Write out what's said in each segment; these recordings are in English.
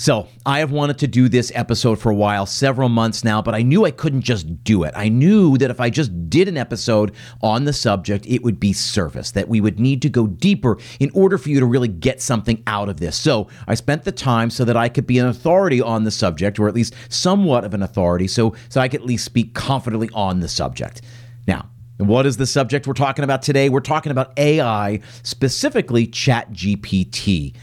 So, I have wanted to do this episode for a while, several months now, but I knew I couldn't just do it. I knew that if I just did an episode on the subject, it would be surface, that we would need to go deeper in order for you to really get something out of this. So, I spent the time so that I could be an authority on the subject, or at least somewhat of an authority, so, so I could at least speak confidently on the subject. Now, what is the subject we're talking about today? We're talking about AI, specifically ChatGPT.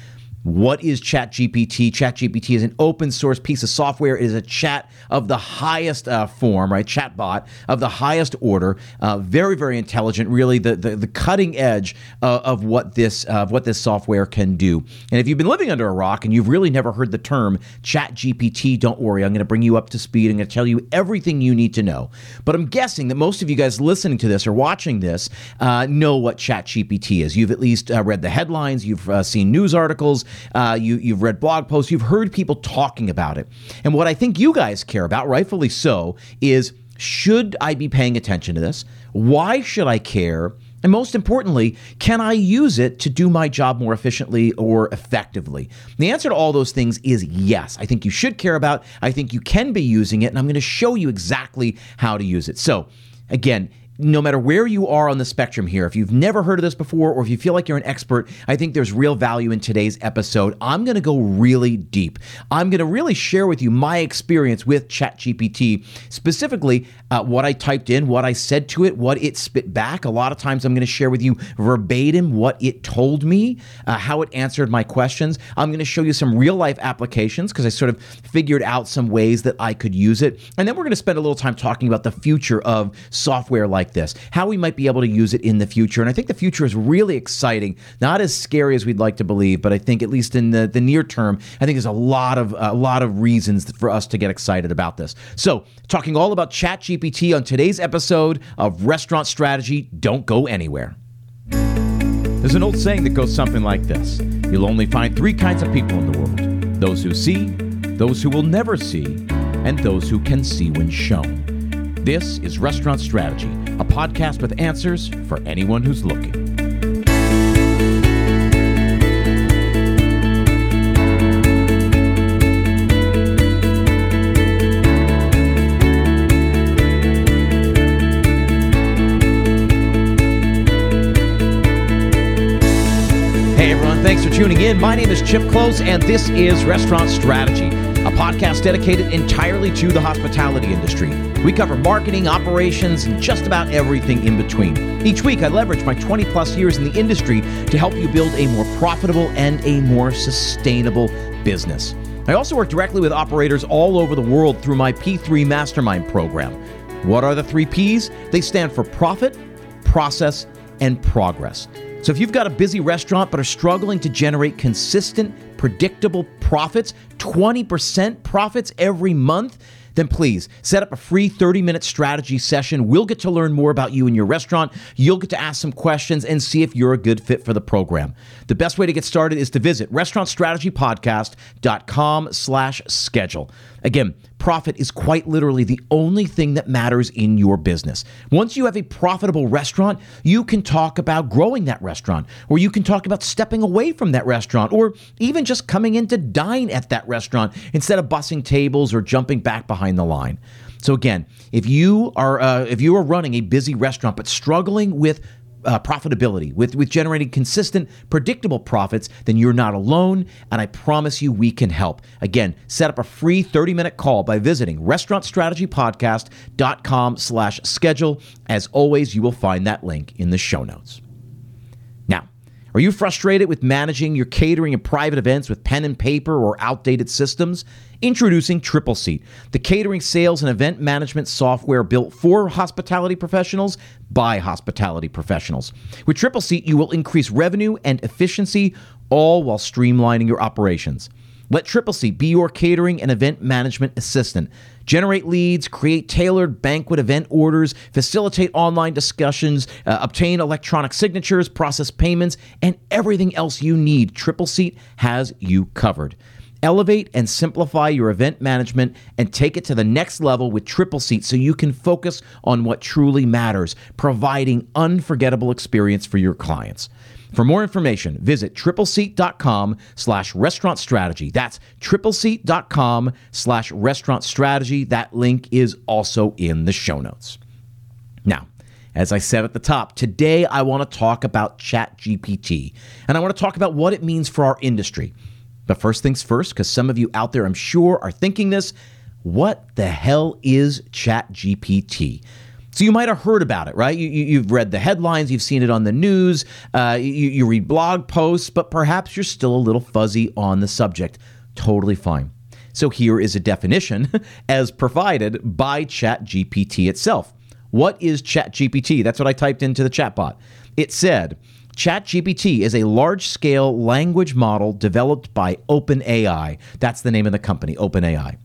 What is ChatGPT? ChatGPT is an open source piece of software. It is a chat of the highest uh, form, right? Chatbot of the highest order. Uh, very, very intelligent. Really, the the, the cutting edge uh, of what this of what this software can do. And if you've been living under a rock and you've really never heard the term ChatGPT, don't worry. I'm going to bring you up to speed. I'm going to tell you everything you need to know. But I'm guessing that most of you guys listening to this or watching this uh, know what ChatGPT is. You've at least uh, read the headlines. You've uh, seen news articles. Uh, you, you've read blog posts, you've heard people talking about it. And what I think you guys care about, rightfully so, is should I be paying attention to this? Why should I care? And most importantly, can I use it to do my job more efficiently or effectively? The answer to all those things is yes. I think you should care about. I think you can be using it, and I'm going to show you exactly how to use it. So, again, no matter where you are on the spectrum here, if you've never heard of this before or if you feel like you're an expert, I think there's real value in today's episode. I'm going to go really deep. I'm going to really share with you my experience with ChatGPT, specifically uh, what I typed in, what I said to it, what it spit back. A lot of times I'm going to share with you verbatim what it told me, uh, how it answered my questions. I'm going to show you some real life applications because I sort of figured out some ways that I could use it. And then we're going to spend a little time talking about the future of software like like this, how we might be able to use it in the future. And I think the future is really exciting, not as scary as we'd like to believe, but I think at least in the, the near term, I think there's a lot of a lot of reasons for us to get excited about this. So, talking all about ChatGPT on today's episode of Restaurant Strategy. Don't go anywhere. There's an old saying that goes something like this You'll only find three kinds of people in the world those who see, those who will never see, and those who can see when shown. This is Restaurant Strategy, a podcast with answers for anyone who's looking. Hey everyone, thanks for tuning in. My name is Chip Close, and this is Restaurant Strategy a podcast dedicated entirely to the hospitality industry. We cover marketing, operations, and just about everything in between. Each week, I leverage my 20 plus years in the industry to help you build a more profitable and a more sustainable business. I also work directly with operators all over the world through my P3 Mastermind program. What are the three P's? They stand for profit, process, and progress. So if you've got a busy restaurant but are struggling to generate consistent, predictable profits, 20% profits every month, then please set up a free 30 minute strategy session. We'll get to learn more about you and your restaurant. You'll get to ask some questions and see if you're a good fit for the program. The best way to get started is to visit restaurantstrategypodcast.com slash schedule. Again, profit is quite literally the only thing that matters in your business. Once you have a profitable restaurant, you can talk about growing that restaurant, or you can talk about stepping away from that restaurant, or even just coming in to dine at that restaurant instead of bussing tables or jumping back behind the line. So again, if you are uh, if you are running a busy restaurant but struggling with uh, profitability, with, with generating consistent, predictable profits, then you're not alone. And I promise you we can help. Again, set up a free 30-minute call by visiting restaurantstrategypodcast.com slash schedule. As always, you will find that link in the show notes. Are you frustrated with managing your catering and private events with pen and paper or outdated systems? Introducing Triple Seat, the catering sales and event management software built for hospitality professionals by hospitality professionals. With Triple Seat, you will increase revenue and efficiency, all while streamlining your operations. Let Triple Seat be your catering and event management assistant. Generate leads, create tailored banquet event orders, facilitate online discussions, uh, obtain electronic signatures, process payments, and everything else you need. Triple Seat has you covered. Elevate and simplify your event management and take it to the next level with Triple Seat so you can focus on what truly matters, providing unforgettable experience for your clients. For more information, visit tripleseat.com slash restaurant strategy. That's tripleseat.com slash restaurant strategy. That link is also in the show notes. Now, as I said at the top, today I want to talk about ChatGPT and I want to talk about what it means for our industry. But first things first, because some of you out there, I'm sure, are thinking this what the hell is ChatGPT? So you might have heard about it, right? You, have read the headlines, you've seen it on the news, uh, you, you read blog posts, but perhaps you're still a little fuzzy on the subject. Totally fine. So here is a definition as provided by ChatGPT itself. What is ChatGPT? That's what I typed into the chatbot. It said, ChatGPT is a large scale language model developed by OpenAI. That's the name of the company, OpenAI.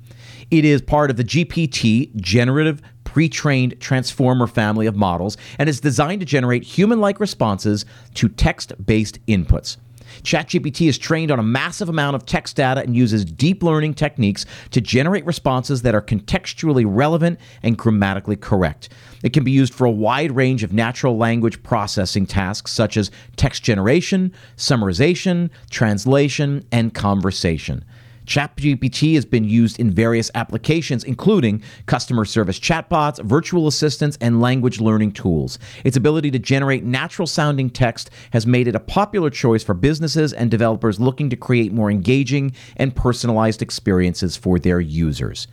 It is part of the GPT generative pre trained transformer family of models and is designed to generate human like responses to text based inputs. ChatGPT is trained on a massive amount of text data and uses deep learning techniques to generate responses that are contextually relevant and grammatically correct. It can be used for a wide range of natural language processing tasks such as text generation, summarization, translation, and conversation. ChatGPT has been used in various applications, including customer service chatbots, virtual assistants, and language learning tools. Its ability to generate natural sounding text has made it a popular choice for businesses and developers looking to create more engaging and personalized experiences for their users.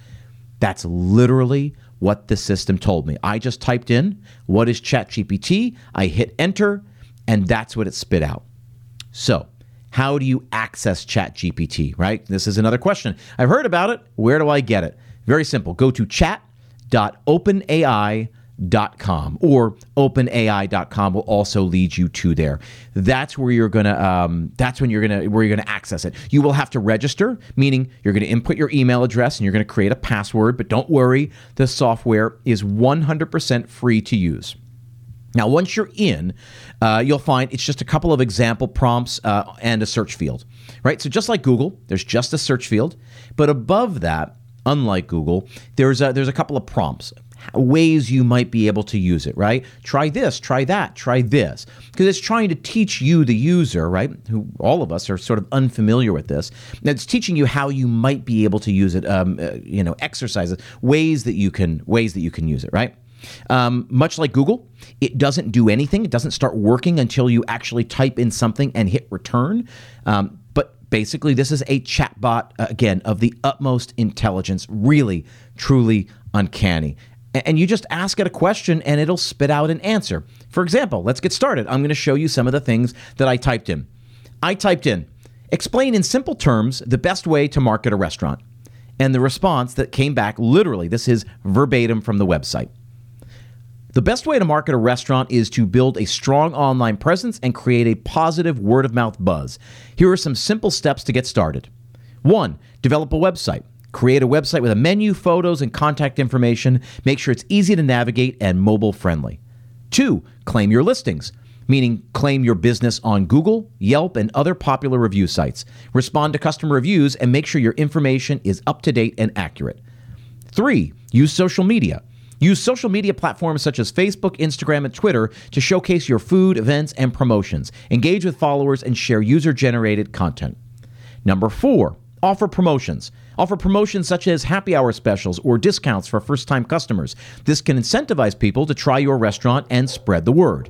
That's literally what the system told me. I just typed in, What is ChatGPT? I hit enter, and that's what it spit out. So, how do you access ChatGPT, right? This is another question. I've heard about it. Where do I get it? Very simple. Go to chat.openai.com or openai.com will also lead you to there. That's where you're gonna. Um, that's when you're gonna where you're gonna access it. You will have to register, meaning you're gonna input your email address and you're gonna create a password. But don't worry, the software is 100% free to use. Now, once you're in, uh, you'll find it's just a couple of example prompts uh, and a search field, right? So just like Google, there's just a search field, but above that, unlike Google, there's a, there's a couple of prompts, ways you might be able to use it, right? Try this, try that, try this, because it's trying to teach you, the user, right? Who all of us are sort of unfamiliar with this. And it's teaching you how you might be able to use it, um, uh, you know, exercises, ways that you can ways that you can use it, right? Um, much like Google, it doesn't do anything. It doesn't start working until you actually type in something and hit return. Um, but basically, this is a chatbot, uh, again, of the utmost intelligence, really, truly uncanny. And you just ask it a question and it'll spit out an answer. For example, let's get started. I'm going to show you some of the things that I typed in. I typed in, explain in simple terms the best way to market a restaurant. And the response that came back literally, this is verbatim from the website. The best way to market a restaurant is to build a strong online presence and create a positive word of mouth buzz. Here are some simple steps to get started. One, develop a website. Create a website with a menu, photos, and contact information. Make sure it's easy to navigate and mobile friendly. Two, claim your listings, meaning claim your business on Google, Yelp, and other popular review sites. Respond to customer reviews and make sure your information is up to date and accurate. Three, use social media. Use social media platforms such as Facebook, Instagram, and Twitter to showcase your food, events, and promotions. Engage with followers and share user generated content. Number four, offer promotions. Offer promotions such as happy hour specials or discounts for first time customers. This can incentivize people to try your restaurant and spread the word.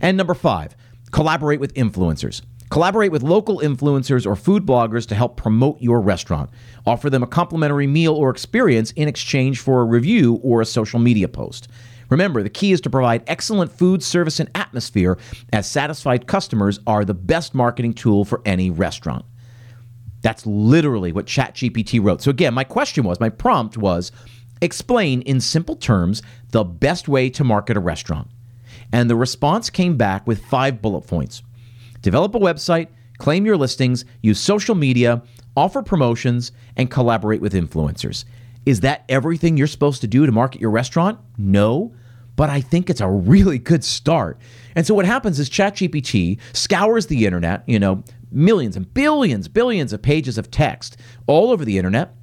And number five, collaborate with influencers. Collaborate with local influencers or food bloggers to help promote your restaurant. Offer them a complimentary meal or experience in exchange for a review or a social media post. Remember, the key is to provide excellent food, service, and atmosphere, as satisfied customers are the best marketing tool for any restaurant. That's literally what ChatGPT wrote. So, again, my question was my prompt was explain in simple terms the best way to market a restaurant. And the response came back with five bullet points. Develop a website, claim your listings, use social media, offer promotions, and collaborate with influencers. Is that everything you're supposed to do to market your restaurant? No, but I think it's a really good start. And so what happens is ChatGPT scours the internet, you know, millions and billions, billions of pages of text all over the internet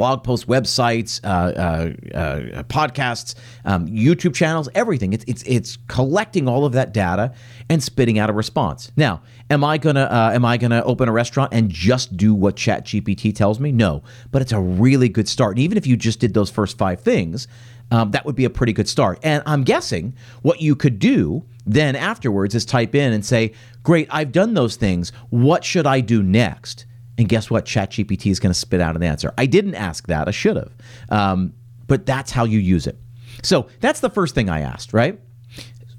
blog posts, websites, uh, uh, uh, podcasts, um, YouTube channels, everything. It's, it's it's collecting all of that data and spitting out a response. Now, am I gonna am I gonna open a restaurant and just do what ChatGPT tells me? No, but it's a really good start. And even if you just did those first five things, um, that would be a pretty good start. And I'm guessing what you could do then afterwards is type in and say, Great, I've done those things. What should I do next? And guess what? ChatGPT is going to spit out an answer. I didn't ask that, I should have. Um, but that's how you use it. So that's the first thing I asked, right?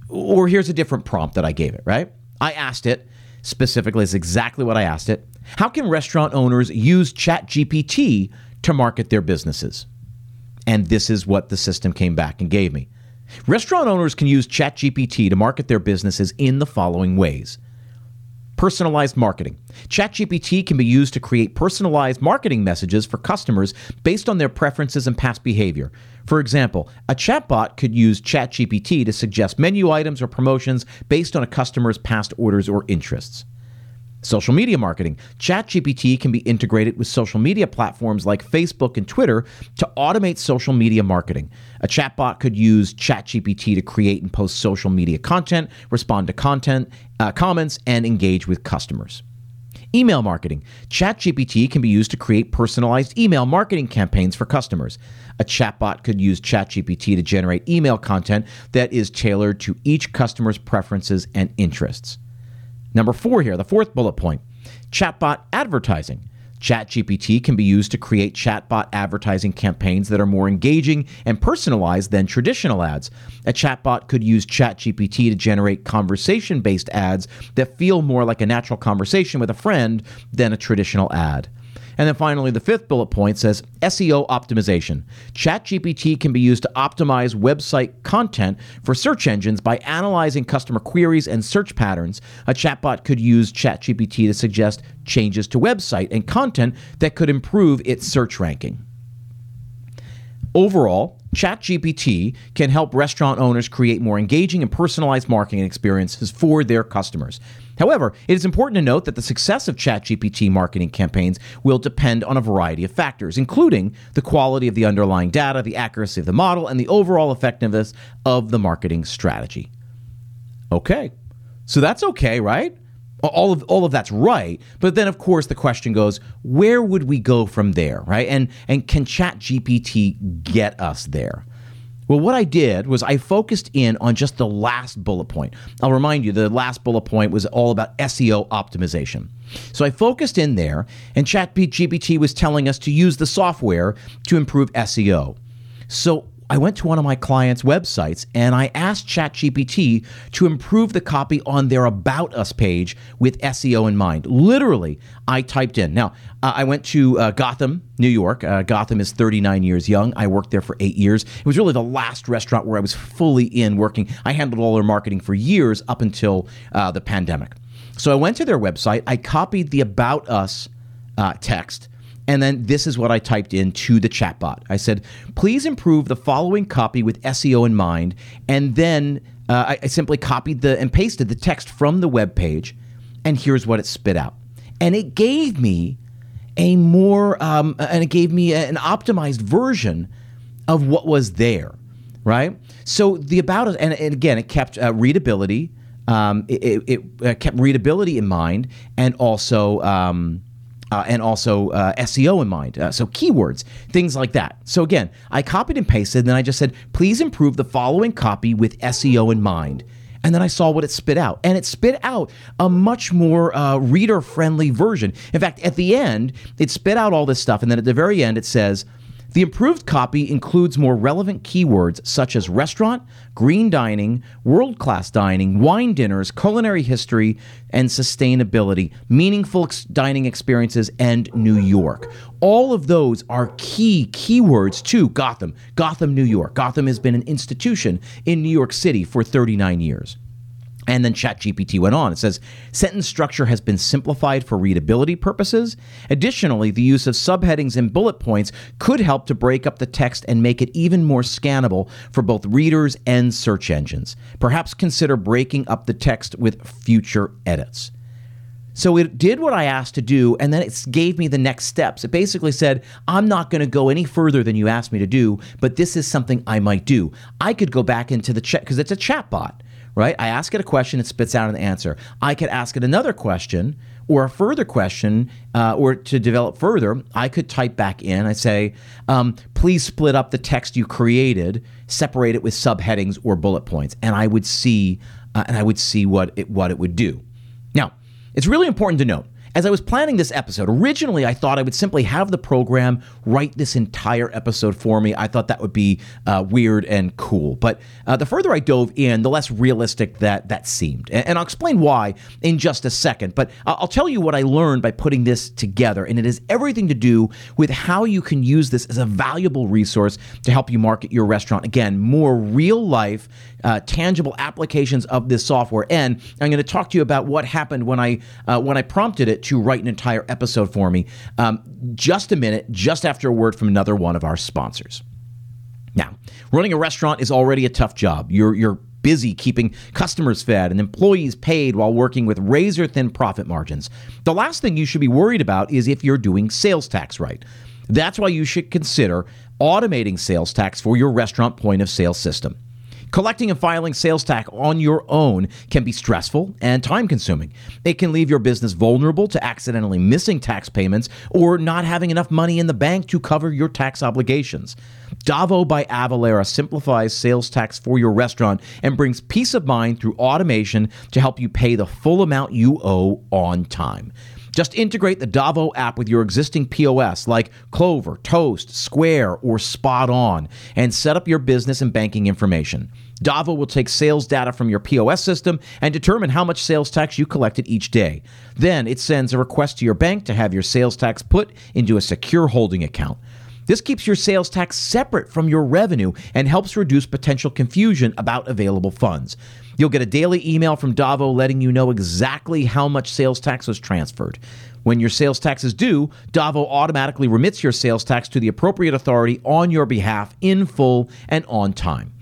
Or here's a different prompt that I gave it, right? I asked it specifically, it's exactly what I asked it. How can restaurant owners use ChatGPT to market their businesses? And this is what the system came back and gave me. Restaurant owners can use ChatGPT to market their businesses in the following ways. Personalized marketing. ChatGPT can be used to create personalized marketing messages for customers based on their preferences and past behavior. For example, a chatbot could use ChatGPT to suggest menu items or promotions based on a customer's past orders or interests. Social media marketing. ChatGPT can be integrated with social media platforms like Facebook and Twitter to automate social media marketing. A chatbot could use ChatGPT to create and post social media content, respond to content, uh, comments, and engage with customers. Email marketing. ChatGPT can be used to create personalized email marketing campaigns for customers. A chatbot could use ChatGPT to generate email content that is tailored to each customer's preferences and interests. Number four here, the fourth bullet point chatbot advertising. ChatGPT can be used to create chatbot advertising campaigns that are more engaging and personalized than traditional ads. A chatbot could use ChatGPT to generate conversation based ads that feel more like a natural conversation with a friend than a traditional ad. And then finally, the fifth bullet point says SEO optimization. ChatGPT can be used to optimize website content for search engines by analyzing customer queries and search patterns. A chatbot could use ChatGPT to suggest changes to website and content that could improve its search ranking. Overall, ChatGPT can help restaurant owners create more engaging and personalized marketing experiences for their customers. However, it is important to note that the success of ChatGPT marketing campaigns will depend on a variety of factors, including the quality of the underlying data, the accuracy of the model, and the overall effectiveness of the marketing strategy. Okay. So that's okay, right? all of all of that's right but then of course the question goes where would we go from there right and and can chat gpt get us there well what i did was i focused in on just the last bullet point. I'll remind you the last bullet point was all about seo optimization. So i focused in there and ChatGPT was telling us to use the software to improve seo so I went to one of my clients' websites and I asked ChatGPT to improve the copy on their About Us page with SEO in mind. Literally, I typed in. Now, uh, I went to uh, Gotham, New York. Uh, Gotham is 39 years young. I worked there for eight years. It was really the last restaurant where I was fully in working. I handled all their marketing for years up until uh, the pandemic. So I went to their website, I copied the About Us uh, text and then this is what I typed into the chatbot. I said, please improve the following copy with SEO in mind. And then uh, I, I simply copied the and pasted the text from the web page. And here's what it spit out. And it gave me a more, um, and it gave me an optimized version of what was there, right? So the about and, and again, it kept uh, readability. Um, it, it, it, uh, kept readability in mind, and also um, uh, and also uh, SEO in mind. Uh, so keywords, things like that. So again, I copied and pasted, and then I just said, please improve the following copy with SEO in mind. And then I saw what it spit out. And it spit out a much more uh, reader friendly version. In fact, at the end, it spit out all this stuff. And then at the very end, it says, the improved copy includes more relevant keywords such as restaurant, green dining, world class dining, wine dinners, culinary history, and sustainability, meaningful dining experiences, and New York. All of those are key keywords to Gotham, Gotham, New York. Gotham has been an institution in New York City for 39 years. And then ChatGPT went on. It says sentence structure has been simplified for readability purposes. Additionally, the use of subheadings and bullet points could help to break up the text and make it even more scannable for both readers and search engines. Perhaps consider breaking up the text with future edits. So it did what I asked to do, and then it gave me the next steps. It basically said, I'm not going to go any further than you asked me to do, but this is something I might do. I could go back into the chat because it's a chat bot, right? I ask it a question, it spits out an answer. I could ask it another question or a further question, uh, or to develop further, I could type back in. I say, um, please split up the text you created, separate it with subheadings or bullet points, and I would see, uh, and I would see what it, what it would do. Now, it's really important to note as I was planning this episode, originally I thought I would simply have the program write this entire episode for me. I thought that would be uh, weird and cool. But uh, the further I dove in, the less realistic that that seemed. And, and I'll explain why in just a second. But I'll tell you what I learned by putting this together. And it has everything to do with how you can use this as a valuable resource to help you market your restaurant. Again, more real life uh, tangible applications of this software. And I'm going to talk to you about what happened when I uh, when I prompted it to write an entire episode for me. Um, just a minute, just after a word from another one of our sponsors. Now, running a restaurant is already a tough job. You're you're busy keeping customers fed and employees paid while working with razor thin profit margins. The last thing you should be worried about is if you're doing sales tax right. That's why you should consider automating sales tax for your restaurant point of sale system. Collecting and filing sales tax on your own can be stressful and time consuming. It can leave your business vulnerable to accidentally missing tax payments or not having enough money in the bank to cover your tax obligations. Davo by Avalara simplifies sales tax for your restaurant and brings peace of mind through automation to help you pay the full amount you owe on time. Just integrate the Davo app with your existing POS like Clover, Toast, Square, or SpotOn and set up your business and banking information. Davo will take sales data from your POS system and determine how much sales tax you collected each day. Then it sends a request to your bank to have your sales tax put into a secure holding account. This keeps your sales tax separate from your revenue and helps reduce potential confusion about available funds. You'll get a daily email from Davo letting you know exactly how much sales tax was transferred. When your sales tax is due, Davo automatically remits your sales tax to the appropriate authority on your behalf in full and on time.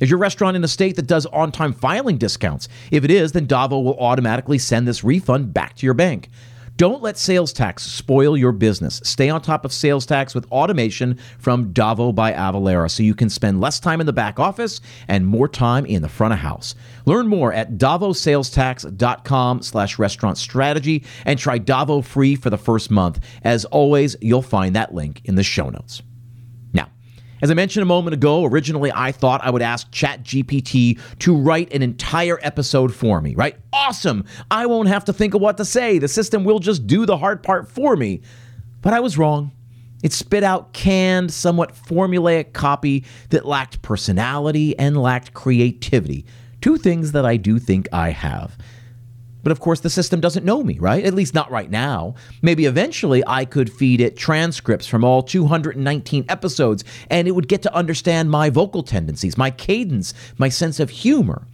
Is your restaurant in a state that does on time filing discounts? If it is, then Davo will automatically send this refund back to your bank. Don't let sales tax spoil your business. Stay on top of sales tax with automation from Davo by Avalara so you can spend less time in the back office and more time in the front of house. Learn more at davosalestax.com slash restaurant strategy and try Davo free for the first month. As always, you'll find that link in the show notes. As I mentioned a moment ago, originally I thought I would ask ChatGPT to write an entire episode for me, right? Awesome! I won't have to think of what to say. The system will just do the hard part for me. But I was wrong. It spit out canned, somewhat formulaic copy that lacked personality and lacked creativity. Two things that I do think I have. But of course, the system doesn't know me, right? At least not right now. Maybe eventually I could feed it transcripts from all 219 episodes and it would get to understand my vocal tendencies, my cadence, my sense of humor.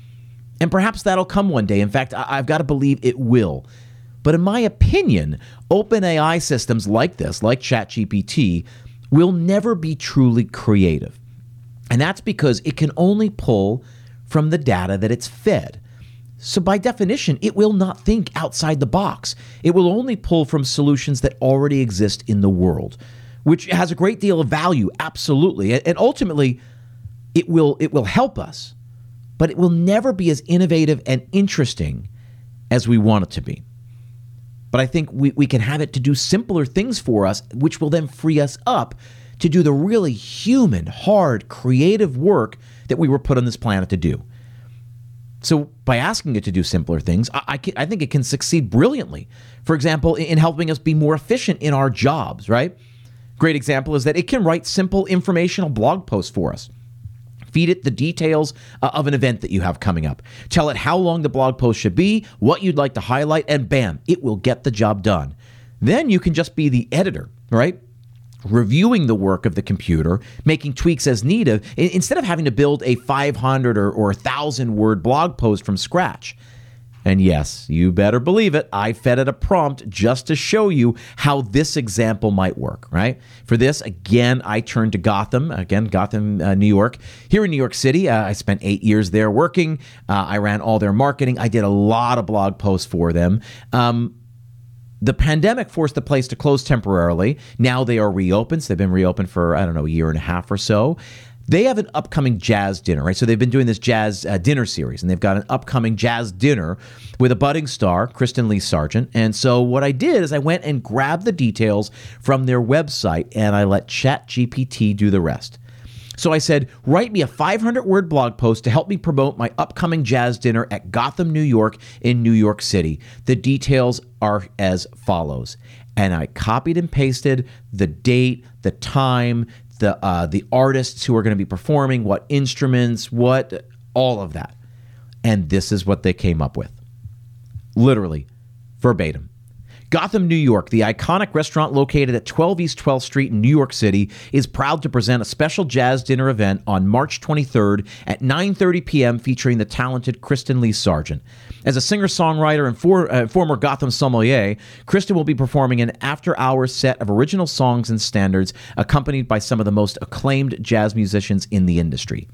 And perhaps that'll come one day. In fact, I- have got to believe it will. But in my opinion, OpenAI systems like this, like ChatGPT, will never be truly creative. And that's because it can only pull from the data that it's fed. So, by definition, it will not think outside the box. It will only pull from solutions that already exist in the world, which has a great deal of value, absolutely. And ultimately, it will, it will help us, but it will never be as innovative and interesting as we want it to be. But I think we, we can have it to do simpler things for us, which will then free us up to do the really human, hard, creative work that we were put on this planet to do. So, by asking it to do simpler things, I, I, can, I, think it can succeed brilliantly. For example, in helping us be more efficient in our jobs, right? Great example is that it can write simple informational blog posts for us. Feed it the details uh, of an event that you have coming up. Tell it how long the blog post should be, what you'd like to highlight, and bam, it will get the job done. Then you can just be the editor, right? Reviewing the work of the computer, making tweaks as needed, instead of having to build a 500 or, or 1,000 word blog post from scratch. And yes, you better believe it, I fed it a prompt just to show you how this example might work, right? For this, again, I turned to Gotham, again, Gotham, uh, New York. Here in New York City, uh, I spent eight years there working. Uh, I ran all their marketing. I did a lot of blog posts for them. Um, The pandemic forced the place to close temporarily. Now they are reopened. So they've been reopened for, I don't know, a year and a half or so. They have an upcoming jazz dinner, right? So they've been doing this jazz uh, dinner series, and they've got an upcoming jazz dinner with a budding star, Kristen Lee Sergeant. And so what I did is I went and grabbed the details from their website, and I let ChatGPT do the rest. So I said, write me a 500 word blog post to help me promote my upcoming jazz dinner at Gotham, New York, in New York City. The details are as follows. And I copied and pasted the date, the time, the uh, the artists who are going to be performing, what instruments, what all of that. And this is what they came up with. Literally, verbatim. Gotham, New York, the iconic restaurant located at 12 East 12th Street in New York City, is proud to present a special jazz dinner event on March 23rd at 9:30 p.m. featuring the talented Kristen Lee Sergeant. As a singer-songwriter and for, uh, former Gotham sommelier, Kristen will be performing an after-hours set of original songs and standards, accompanied by some of the most acclaimed jazz musicians in the industry.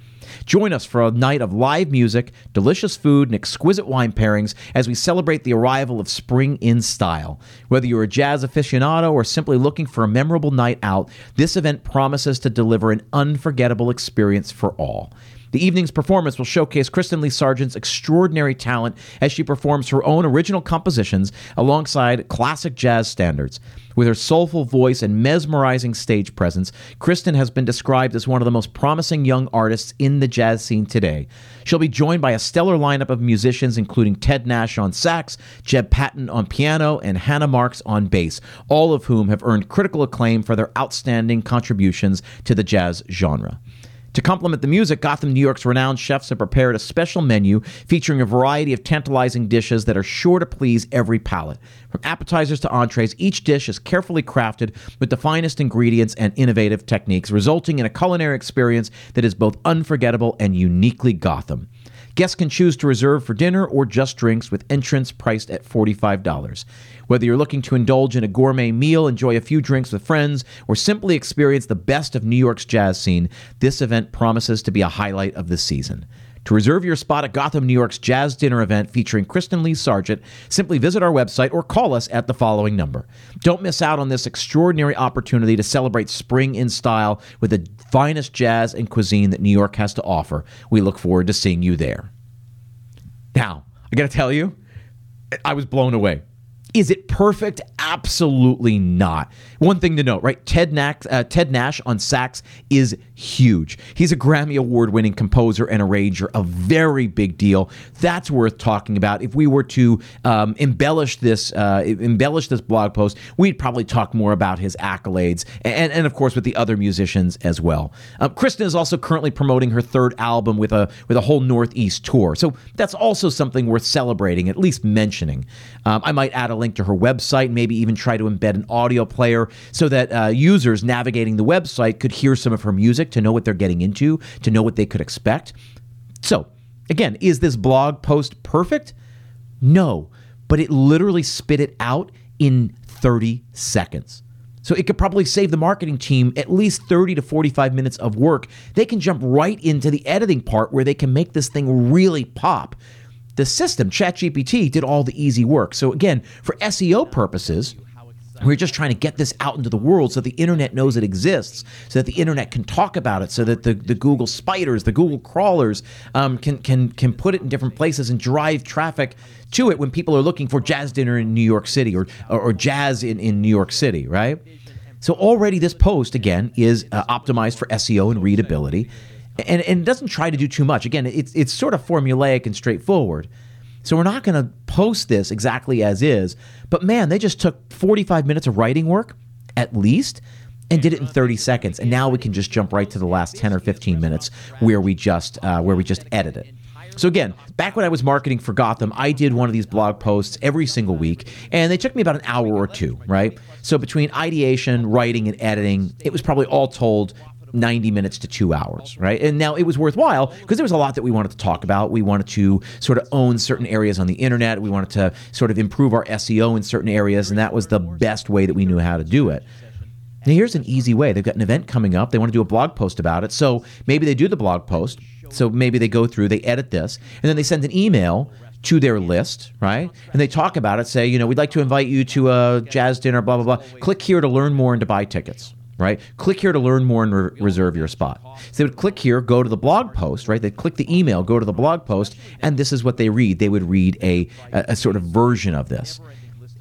Join us for a night of live music, delicious food, and exquisite wine pairings as we celebrate the arrival of spring in style. Whether you're a jazz aficionado or simply looking for a memorable night out, this event promises to deliver an unforgettable experience for all. The evening's performance will showcase Kristen Lee Sergeant's extraordinary talent as she performs her own original compositions alongside classic jazz standards. With her soulful voice and mesmerizing stage presence, Kristen has been described as one of the most promising young artists in the jazz scene today. She'll be joined by a stellar lineup of musicians, including Ted Nash on sax, Jeb Patton on piano, and Hannah Marks on bass, all of whom have earned critical acclaim for their outstanding contributions to the jazz genre. To complement the music, Gotham, New York's renowned chefs have prepared a special menu featuring a variety of tantalizing dishes that are sure to please every palate. From appetizers to entrees, each dish is carefully crafted with the finest ingredients and innovative techniques, resulting in a culinary experience that is both unforgettable and uniquely Gotham. Guests can choose to reserve for dinner or just drinks with entrance priced at $45. Whether you're looking to indulge in a gourmet meal, enjoy a few drinks with friends, or simply experience the best of New York's jazz scene, this event promises to be a highlight of the season. To reserve your spot at Gotham, New York's Jazz Dinner event featuring Kristen Lee Sergeant, simply visit our website or call us at the following number. Don't miss out on this extraordinary opportunity to celebrate spring in style with the finest jazz and cuisine that New York has to offer. We look forward to seeing you there. Now, I got to tell you, I was blown away. Is it perfect? Absolutely not. One thing to note, right? Ted Nash, uh, Ted Nash on sax is huge. He's a Grammy Award winning composer and arranger, a very big deal. That's worth talking about. If we were to um, embellish this, uh, embellish this blog post, we'd probably talk more about his accolades and, and of course, with the other musicians as well. Um, Kristen is also currently promoting her third album with a with a whole Northeast tour, so that's also something worth celebrating, at least mentioning. Um, I might add a link to her website, maybe even try to embed an audio player so that uh, users navigating the website could hear some of her music to know what they're getting into, to know what they could expect. So, again, is this blog post perfect? No, but it literally spit it out in 30 seconds. So it could probably save the marketing team at least 30 to 45 minutes of work. They can jump right into the editing part where they can make this thing really pop the system, ChatGPT, did all the easy work. So again, for SEO purposes, we're just trying to get this out into the world so the internet knows it exists, so that the internet can talk about it, so that the, the Google spiders, the Google crawlers um, can, can, can put it in different places and drive traffic to it when people are looking for jazz dinner in New York City or, or, or jazz in, in New York City, right? So already this post, again, is uh, optimized for SEO and readability and, and it doesn't try to do too much. Again, it's it's sort of formulaic and straightforward. So we're not going to post this exactly as is. But man, they just took 45 minutes of writing work at least and did it in 30 seconds. And now we can just jump right to the last 10 or 15 minutes where we just uh, where we just edit it. So again, back when I was marketing for Gotham, I did one of these blog posts every single week, and they took me about an hour or two, right? So between ideation, writing, and editing, it was probably all told 90 minutes to two hours, right? And now it was worthwhile because there was a lot that we wanted to talk about. We wanted to sort of own certain areas on the internet. We wanted to sort of improve our SEO in certain areas, and that was the best way that we knew how to do it. Now, here's an easy way. They've got an event coming up. They want to do a blog post about it. So maybe they do the blog post. So maybe they go through, they edit this, and then they send an email to their list, right? And they talk about it, say, you know, we'd like to invite you to a jazz dinner, blah, blah, blah. Click here to learn more and to buy tickets, right? Click here to learn more and re- reserve your spot. So they would click here, go to the blog post, right? They'd click the email, go to the blog post, and this is what they read. They would read a, a, a sort of version of this.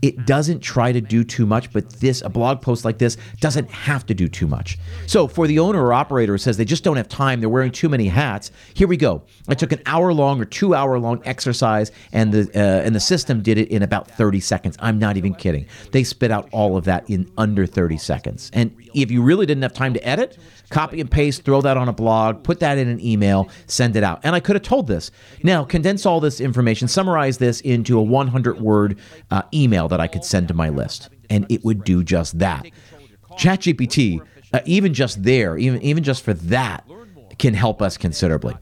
It doesn't try to do too much, but this, a blog post like this, doesn't have to do too much. So for the owner or operator who says they just don't have time, they're wearing too many hats, here we go. I took an hour long or two hour long exercise, and the uh, and the system did it in about 30 seconds. I'm not even kidding. They spit out all of that in under 30 seconds. And if you really didn't have time to edit, copy and paste, throw that on a blog, put that in an email, send it out. And I could have told this. Now, condense all this information, summarize this into a 100 word uh, email that I could send to my list, and it would do just that. ChatGPT, uh, even just there, even, even just for that, can help us considerably.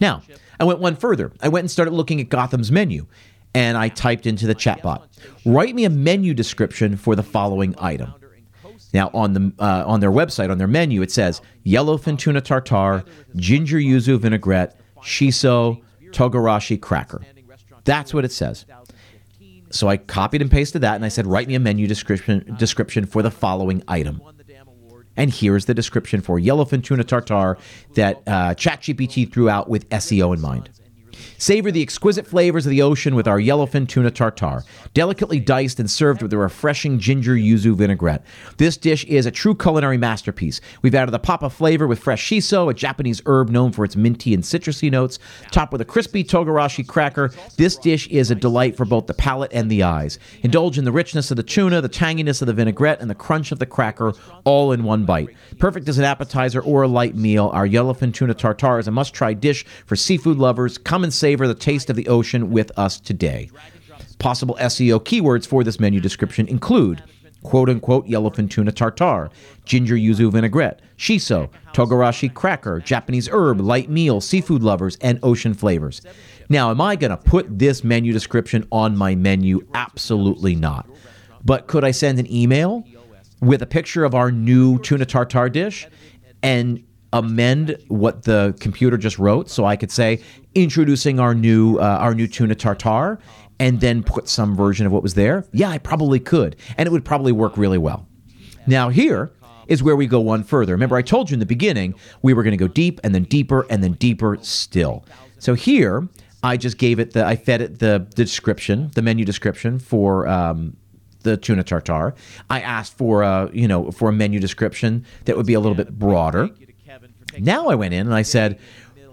Now, I went one further. I went and started looking at Gotham's menu, and I typed into the chatbot, write me a menu description for the following item. Now on the uh, on their website on their menu it says yellowfin tuna tartare, ginger yuzu vinaigrette, shiso, togarashi cracker. That's what it says. So I copied and pasted that and I said write me a menu description description for the following item. And here's the description for yellowfin tuna tartare that uh, ChatGPT threw out with SEO in mind. Savor the exquisite flavors of the ocean with our yellowfin tuna tartare, delicately diced and served with a refreshing ginger yuzu vinaigrette. This dish is a true culinary masterpiece. We've added a pop of flavor with fresh shiso, a Japanese herb known for its minty and citrusy notes, topped with a crispy togarashi cracker. This dish is a delight for both the palate and the eyes. Indulge in the richness of the tuna, the tanginess of the vinaigrette, and the crunch of the cracker all in one bite. Perfect as an appetizer or a light meal, our yellowfin tuna tartare is a must-try dish for seafood lovers. Come and savor the taste of the ocean with us today. Possible SEO keywords for this menu description include quote unquote yellowfin tuna tartare, ginger yuzu vinaigrette, shiso, togarashi cracker, Japanese herb, light meal, seafood lovers, and ocean flavors. Now, am I going to put this menu description on my menu? Absolutely not. But could I send an email with a picture of our new tuna tartare dish and amend what the computer just wrote so I could say introducing our new uh, our new tuna tartare and then put some version of what was there? Yeah, I probably could and it would probably work really well. Now here is where we go one further. Remember I told you in the beginning we were going to go deep and then deeper and then deeper still. So here I just gave it the I fed it the, description, the menu description for um, the tuna tartare. I asked for a you know for a menu description that would be a little bit broader. Now I went in and I said,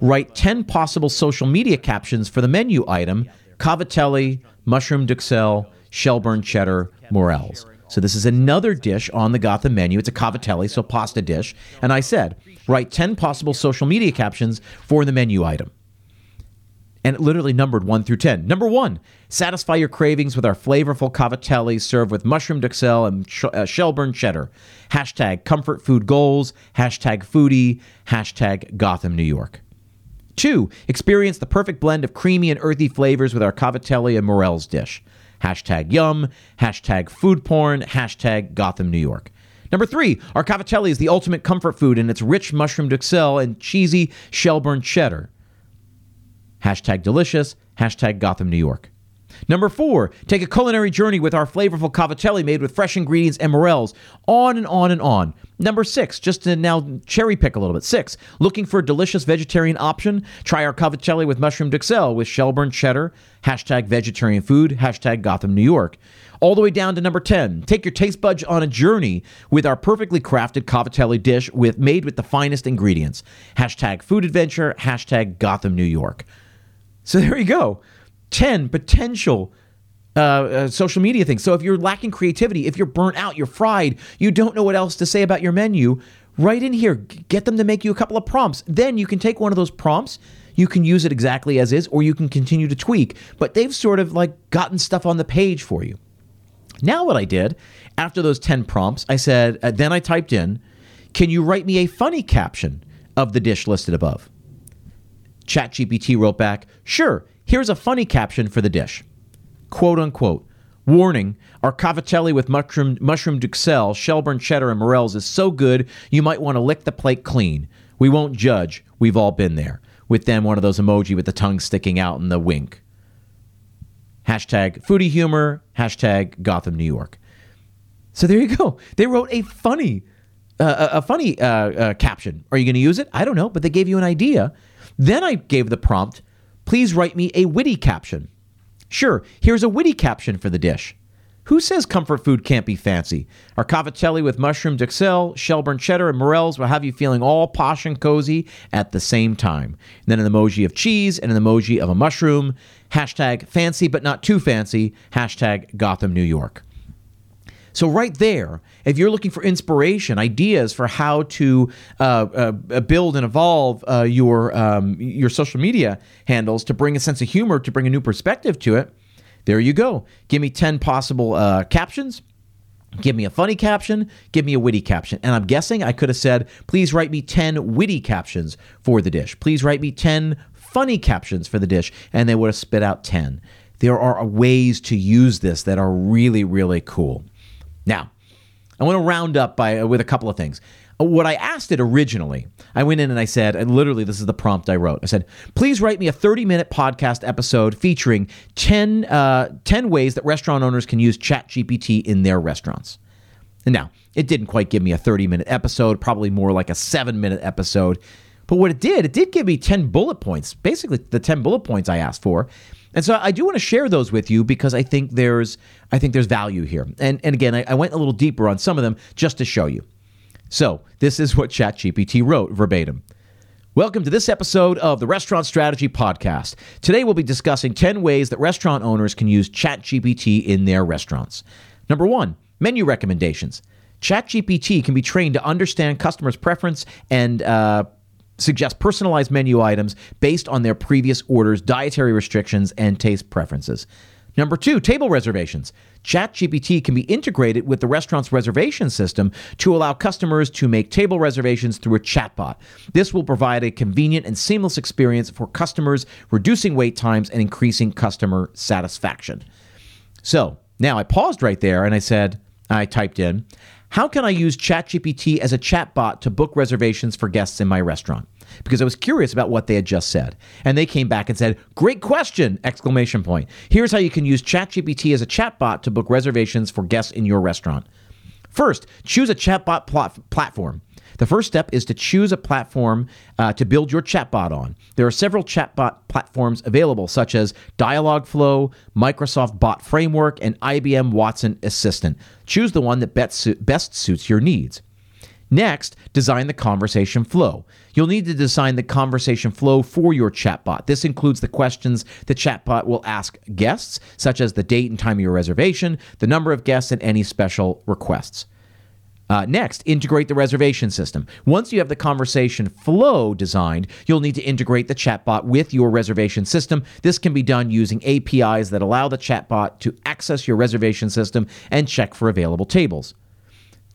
write 10 possible social media captions for the menu item cavatelli, mushroom duxelle, Shelburne cheddar, morels. So this is another dish on the Gotham menu. It's a cavatelli, so pasta dish. And I said, write 10 possible social media captions for the menu item. And it literally numbered 1 through 10. Number 1, satisfy your cravings with our flavorful cavatelli served with mushroom duxelle and sh- uh, Shelburne cheddar. Hashtag comfort food goals, hashtag foodie, hashtag Gotham, New York. Two, experience the perfect blend of creamy and earthy flavors with our cavatelli and morels dish. Hashtag yum, hashtag food porn, hashtag Gotham, New York. Number three, our cavatelli is the ultimate comfort food in its rich mushroom duxelle and cheesy Shelburne cheddar. Hashtag delicious, hashtag Gotham, New York. Number four, take a culinary journey with our flavorful cavatelli made with fresh ingredients and morels. On and on and on. Number six, just to now cherry pick a little bit. Six, looking for a delicious vegetarian option? Try our cavatelli with mushroom duxelle with Shelburne cheddar. Hashtag vegetarian food. Hashtag Gotham, New York. All the way down to number 10. Take your taste buds on a journey with our perfectly crafted cavatelli dish with made with the finest ingredients. Hashtag food adventure. Hashtag Gotham, New York. So there you go. 10 potential uh, uh, social media things. So if you're lacking creativity, if you're burnt out, you're fried, you don't know what else to say about your menu, write in here. Get them to make you a couple of prompts. Then you can take one of those prompts. You can use it exactly as is, or you can continue to tweak. But they've sort of like gotten stuff on the page for you. Now, what I did after those 10 prompts, I said, uh, then I typed in, can you write me a funny caption of the dish listed above? ChatGPT wrote back, sure, Here's a funny caption for the dish. Quote unquote. Warning, our cavatelli with mushroom, mushroom duxelle, Shelburne cheddar, and morels is so good you might want to lick the plate clean. We won't judge. We've all been there. With them, one of those emoji with the tongue sticking out and the wink. Hashtag foodie humor, hashtag Gotham, New York. So there you go. They wrote a funny, uh, a funny uh, uh, caption. Are you going to use it? I don't know, but they gave you an idea. Then I gave the prompt, please write me a witty caption. Sure, here's a witty caption for the dish. Who says comfort food can't be fancy? Our cavatelli with mushroom duxelles, Shelburne cheddar, and morels will have you feeling all posh and cozy at the same time. And then an emoji of cheese and an emoji of a mushroom. Hashtag fancy but not too fancy. Hashtag Gotham, New York. So, right there, if you're looking for inspiration, ideas for how to uh, uh, build and evolve uh, your um, your social media handles to bring a sense of humor, to bring a new perspective to it, there you go. Give me 10 possible uh, captions. Give me a funny caption, give me a witty caption. And I'm guessing I could have said, please write me 10 witty captions for the dish. Please write me 10 funny captions for the dish. And they would have spit out 10. There are ways to use this that are really, really cool. Now, I want to round up by with a couple of things what I asked it originally, I went in and I said, and literally, this is the prompt I wrote. I said, please write me a 30 minute podcast episode featuring 10, uh, 10 ways that restaurant owners can use ChatGPT in their restaurants. And now, it didn't quite give me a 30 minute episode, probably more like a seven minute episode. But what it did, it did give me 10 bullet points, basically the 10 bullet points I asked for. And so I do want to share those with you because I think there's I think there's value here. And and again, I, I went a little deeper on some of them just to show you. So, this is what ChatGPT wrote verbatim. Welcome to this episode of the Restaurant Strategy Podcast. Today we'll be discussing 10 ways that restaurant owners can use ChatGPT in their restaurants. Number one, menu recommendations. ChatGPT can be trained to understand customers' preference and uh, suggest personalized menu items based on their previous orders, dietary restrictions, and taste preferences. Number two, table reservations. ChatGPT can be integrated with the restaurant's reservation system to allow customers to make table reservations through a chatbot. This will provide a convenient and seamless experience for customers, reducing wait times and increasing customer satisfaction. So now I paused right there and I said, I typed in, how can I use ChatGPT as a chatbot to book reservations for guests in my restaurant? because I was curious about what they had just said. And they came back and said, "Great question!" exclamation point. Here's how you can use ChatGPT as a chatbot to book reservations for guests in your restaurant. First, choose a chatbot platform. The first step is to choose a platform uh, to build your chatbot on. There are several chatbot platforms available, such as Dialogflow, Microsoft Bot Framework, and IBM Watson Assistant. Choose the one that best suits your needs. Next, design the conversation flow. You'll need to design the conversation flow for your chatbot. This includes the questions the chatbot will ask guests, such as the date and time of your reservation, the number of guests, and any special requests. Uh, next, integrate the reservation system. Once you have the conversation flow designed, you'll need to integrate the chatbot with your reservation system. This can be done using APIs that allow the chatbot to access your reservation system and check for available tables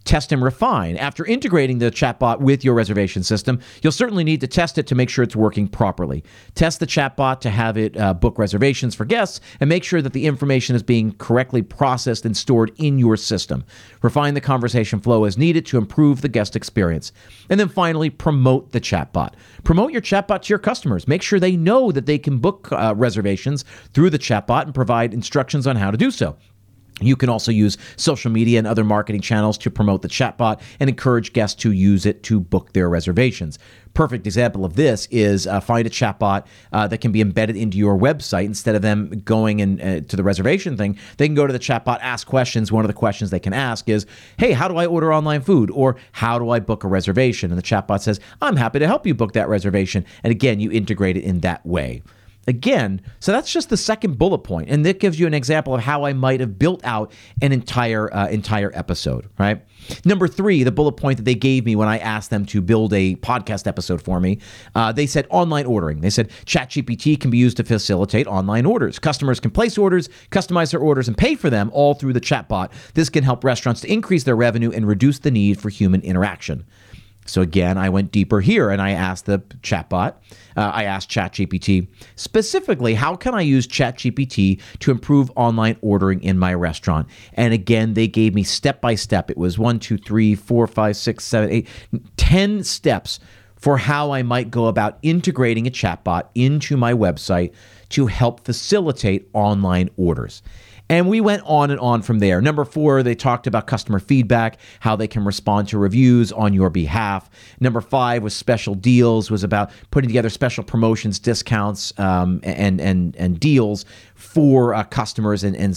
test and refine. After integrating the chatbot with your reservation system, you'll certainly need to test it to make sure it's working properly. Test the chatbot to have it uh, book reservations for guests and make sure that the information is being correctly processed and stored in your system. Refine the conversation flow as needed to improve the guest experience. And then finally, promote the chatbot. Promote your chatbot to your customers. Make sure they know that they can book uh, reservations through the chatbot and provide instructions on how to do so. You can also use social media and other marketing channels to promote the chatbot and encourage guests to use it to book their reservations. Perfect example of this is uh, find a chatbot uh, that can be embedded into your website instead of them going in, uh, to the reservation thing. They can go to the chatbot, ask questions. One of the questions they can ask is, "Hey, how do I order online food?" or "How do I book a reservation?" And the chatbot says, "I'm happy to help you book that reservation." And again, you integrate it in that way. Again, so that's just the second bullet point, and that gives you an example of how I might have built out an entire uh, entire episode. Right. Number three, the bullet point that they gave me when I asked them to build a podcast episode for me, uh, they said online ordering. They said ChatGPT can be used to facilitate online orders. Customers can place orders, customize their orders, and pay for them all through the chatbot. This can help restaurants to increase their revenue and reduce the need for human interaction. So again, I went deeper here and I asked the chatbot, uh, I asked ChatGPT specifically, how can I use ChatGPT to improve online ordering in my restaurant? And again, they gave me step by step. It was one, two, three, four, five, six, seven, eight, ten steps for how I might go about integrating a chatbot into my website to help facilitate online orders. And we went on and on from there. Number four, they talked about customer feedback, how they can respond to reviews on your behalf. Number five was special deals, was about putting together special promotions, discounts, um, and and and deals for uh, customers and and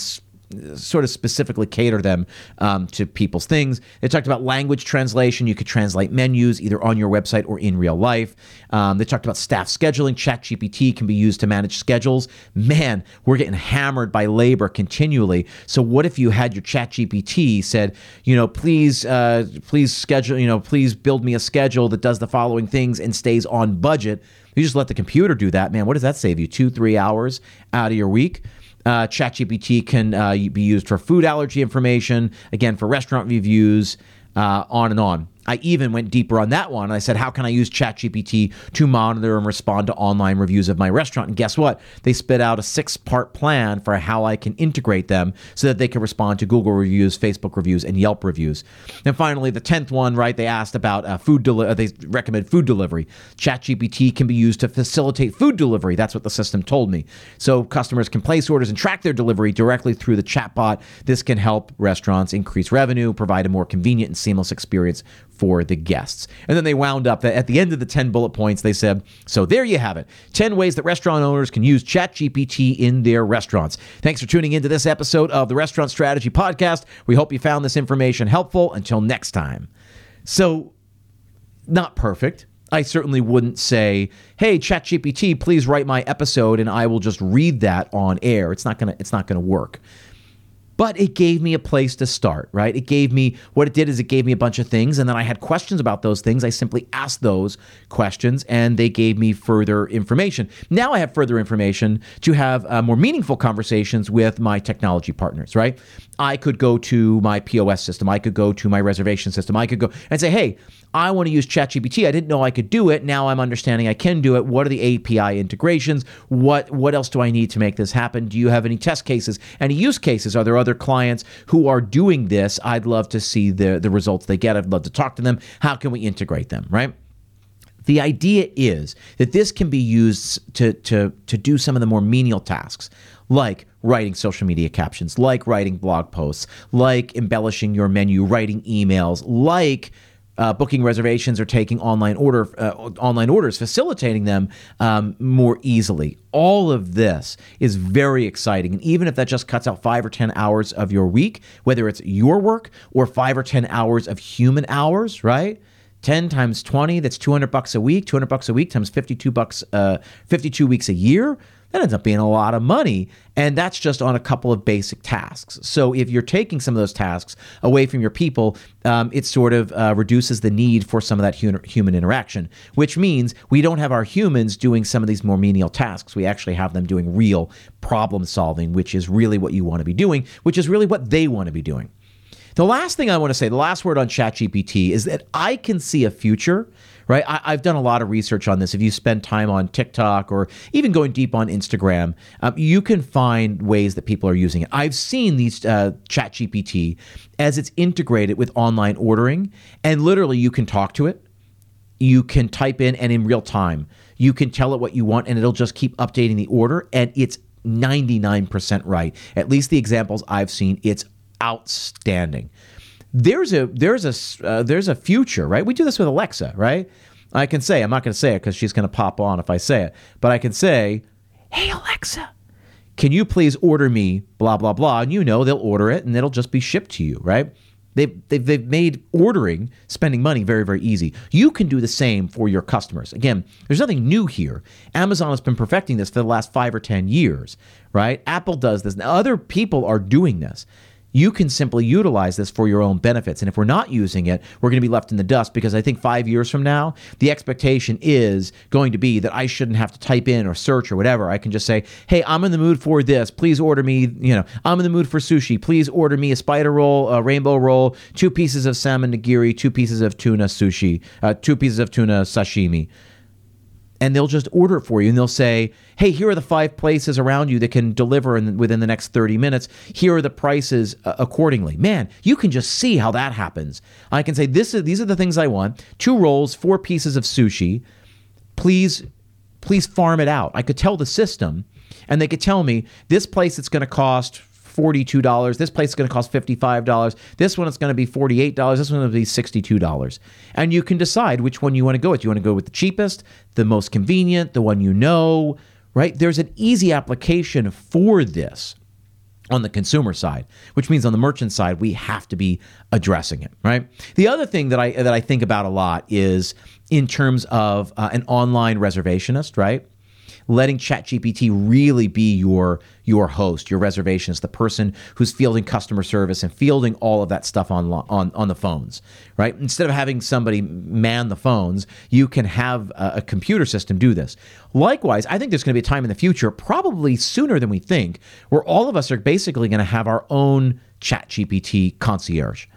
sort of specifically cater them um, to people's things. They talked about language translation. You could translate menus either on your website or in real life. Um, they talked about staff scheduling. ChatGPT can be used to manage schedules. Man, we're getting hammered by labor continually. So what if you had your ChatGPT said, you know, please, uh, please schedule, you know, please build me a schedule that does the following things and stays on budget. You just let the computer do that, man. What does that save you? Two, three hours out of your week? Uh, ChatGPT can uh, be used for food allergy information, again, for restaurant reviews, uh, on and on. I even went deeper on that one. I said, How can I use ChatGPT to monitor and respond to online reviews of my restaurant? And guess what? They spit out a six part plan for how I can integrate them so that they can respond to Google reviews, Facebook reviews, and Yelp reviews. And finally, the 10th one, right? They asked about uh, food delivery, uh, they recommend food delivery. ChatGPT can be used to facilitate food delivery. That's what the system told me. So customers can place orders and track their delivery directly through the chatbot. This can help restaurants increase revenue, provide a more convenient and seamless experience for the guests. And then they wound up that at the end of the 10 bullet points, they said, So there you have it 10 ways that restaurant owners can use ChatGPT in their restaurants. Thanks for tuning into this episode of the Restaurant Strategy Podcast. We hope you found this information helpful. Until next time. So, not perfect. I certainly wouldn't say, "Hey, ChatGPT, please write my episode," and I will just read that on air. It's not gonna. It's not gonna work but it gave me a place to start, right? It gave me what it did is it gave me a bunch of things, and then I had questions about those things. I simply asked those questions, and they gave me further information. Now I have further information to have uh, more meaningful conversations with my technology partners, right? I could go to my POS system, I could go to my reservation system, I could go and say, hey, I want to use ChatGPT. I didn't know I could do it. Now I'm understanding I can do it. What are the API integrations? What what else do I need to make this happen? Do you have any test cases? Any use cases? Are there other clients who are doing this? I'd love to see the the results they get. I'd love to talk to them. How can we integrate them, right? The idea is that this can be used to, to, to do some of the more menial tasks, like writing social media captions, like writing blog posts, like embellishing your menu, writing emails, like uh, booking reservations or taking online order uh, online orders, facilitating them um, more easily. All of this is very exciting, and even if that just cuts out five or ten hours of your week, whether it's your work or five or ten hours of human hours, right? 10 times 20 that's 200 bucks a week 200 bucks a week times 52 bucks uh, 52 weeks a year that ends up being a lot of money. And that's just on a couple of basic tasks. So if you're taking some of those tasks away from your people, um, it sort of uh, reduces the need for some of that human interaction, which means we don't have our humans doing some of these more menial tasks. We actually have them doing real problem solving, which is really what you want to be doing, which is really what they want to be doing. The last thing I want to say, the last word on ChatGPT is that I can see a future right? I, have done a lot of research on this. If you spend time on TikTok or even going deep on Instagram, um, you can find ways that people are using it. I've seen these uh, Chat GPT as it's integrated with online ordering, and literally you can talk to it. You can type in, and in real time, you can tell it what you want, and it'll just keep updating the order, and it's 99% right. At least the examples I've seen, it's outstanding there's a there's a uh, there's a future, right? We do this with Alexa, right? I can say I'm not going to say it because she's going to pop on if I say it, but I can say, "Hey Alexa, can you please order me blah blah blah?" And you know they'll order it and it'll just be shipped to you, right? They've, they've, they've made ordering, spending money very, very easy. You can do the same for your customers. Again, there's nothing new here. Amazon has been perfecting this for the last five or 10 years, right? Apple does this. Now, other people are doing this you can simply utilize this for your own benefits. And if we're not using it, we're going to be left in the dust because I think five years from now, the expectation is going to be that I shouldn't have to type in or search or whatever. I can just say, hey, I'm in the mood for this. Please order me, you know, I'm in the mood for sushi. Please order me a spider roll, a rainbow roll, two pieces of salmon nigiri, two pieces of tuna sushi, uh, two pieces of tuna sashimi and they'll just order it for you and they'll say hey here are the five places around you that can deliver in, within the next 30 minutes. Here are the prices uh, accordingly. Man you can just see how that happens. I can say this is these are the things i want. Two rolls four pieces of sushi. Please please farm it out. I could tell the system And they could tell me this place it's going to cost $42. This place is going to cost $55. This one is going to be $48. This one will be $62. And you can decide which one you want to go with. You want to go with the cheapest, the most convenient, the one you know, right? There's an easy application for this on the consumer side, which means on the merchant side we have to be addressing it, right? The other thing that I that I think about a lot is in terms of uh, an online reservationist, right? Letting ChatGPT really be your your host, your reservations, the person who's fielding customer service and fielding all of that stuff on on on the phones, right? Instead of having somebody man the phones, you can have a, a computer system do this. Likewise, I think there's going to be a time in the future, probably sooner than we think, where all of us are basically going to have our own ChatGPT concierge.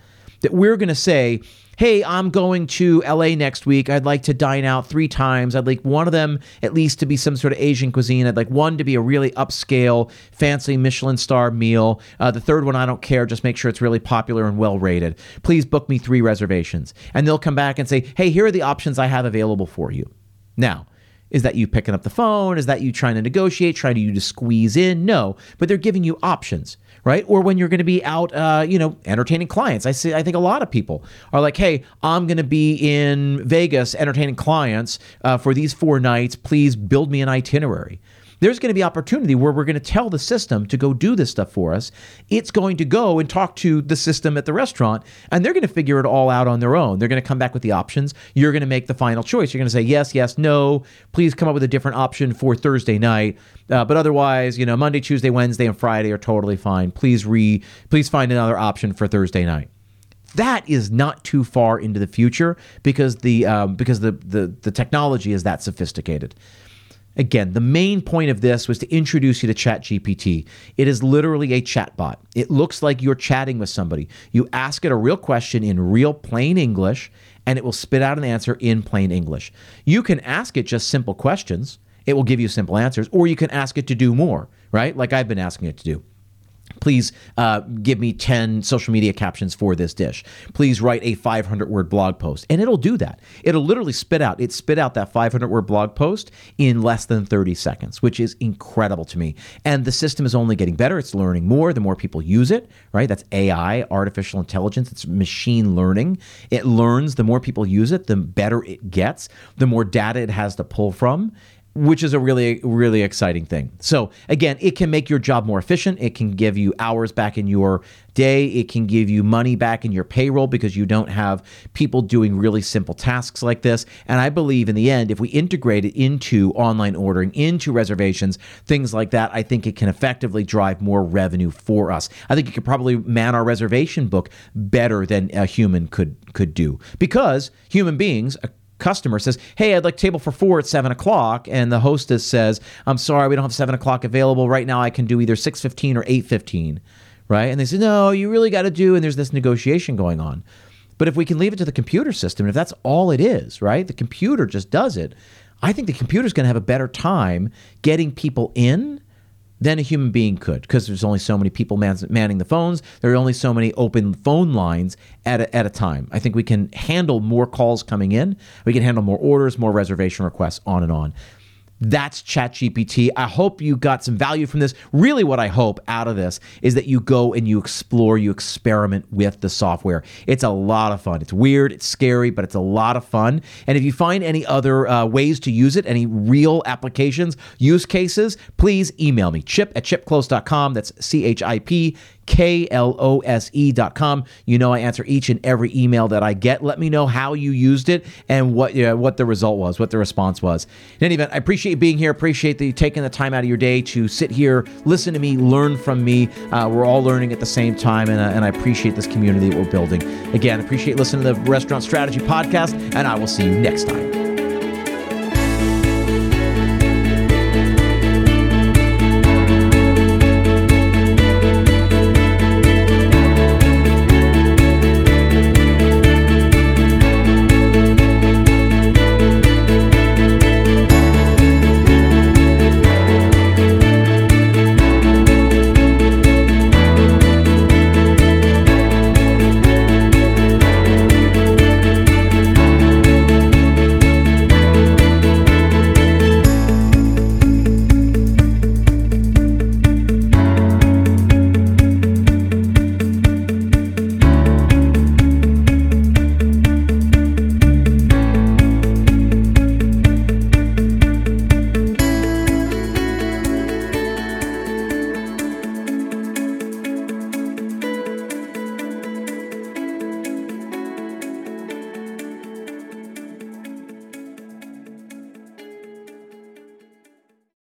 That we're going to say, hey, I'm going to LA next week. I'd like to dine out three times. I'd like one of them at least to be some sort of Asian cuisine. I'd like one to be a really upscale, fancy Michelin star meal. Uh, the third one, I don't care. Just make sure it's really popular and well rated. Please book me three reservations. And they'll come back and say, hey, here are the options I have available for you. Now, is that you picking up the phone? Is that you trying to negotiate, trying to you to squeeze in? No, but they're giving you options, right? Or when you're going to be out, uh, you know, entertaining clients. I see. I think a lot of people are like, "Hey, I'm going to be in Vegas entertaining clients uh, for these four nights. Please build me an itinerary." There's going to be opportunity where we're going to tell the system to go do this stuff for us. It's going to go and talk to the system at the restaurant, and they're going to figure it all out on their own. They're going to come back with the options. You're going to make the final choice. You're going to say yes, yes, no. Please come up with a different option for Thursday night. Uh, but otherwise, you know, Monday, Tuesday, Wednesday, and Friday are totally fine. Please re, please find another option for Thursday night that is not too far into the future because the um, because the, the the technology is that sophisticated. Again, the main point of this was to introduce you to ChatGPT. It is literally a chatbot. It looks like you're chatting with somebody. You ask it a real question in real plain English, and it will spit out an answer in plain English. You can ask it just simple questions, it will give you simple answers, or you can ask it to do more, right? Like I've been asking it to do. Please uh, give me 10 social media captions for this dish. Please write a 500 word blog post. And it'll do that. It'll literally spit out, it spit out that 500 word blog post in less than 30 seconds, which is incredible to me. And the system is only getting better. It's learning more the more people use it, right? That's AI, artificial intelligence, it's machine learning. It learns the more people use it, the better it gets, the more data it has to pull from which is a really really exciting thing. So again, it can make your job more efficient. It can give you hours back in your day. It can give you money back in your payroll because you don't have people doing really simple tasks like this. And I believe in the end, if we integrate it into online ordering, into reservations, things like that, I think it can effectively drive more revenue for us. I think it could probably man our reservation book better than a human could could do because human beings customer says, Hey, I'd like table for four at seven o'clock. And the hostess says, I'm sorry, we don't have seven o'clock available. Right now I can do either 615 or 815. Right. And they say, No, you really got to do. And there's this negotiation going on. But if we can leave it to the computer system, if that's all it is, right? The computer just does it. I think the computer's going to have a better time getting people in than a human being could because there's only so many people man- manning the phones. There are only so many open phone lines at a, at a time. I think we can handle more calls coming in. We can handle more orders, more reservation requests, on and on. That's ChatGPT. I hope you got some value from this. Really, what I hope out of this is that you go and you explore, you experiment with the software. It's a lot of fun. It's weird, it's scary, but it's a lot of fun. And if you find any other uh, ways to use it, any real applications, use cases, please email me, chip at chipklose.com. That's C H I P K-L-O-S-E dot com. You know I answer each and every email that I get. Let me know how you used it and what you know, what the result was, what the response was. In any event, I appreciate you being here. Appreciate you taking the time out of your day to sit here, listen to me, learn from me. Uh, we're all learning at the same time, and, uh, and I appreciate this community that we're building. Again, appreciate listening to the Restaurant Strategy Podcast, and I will see you next time.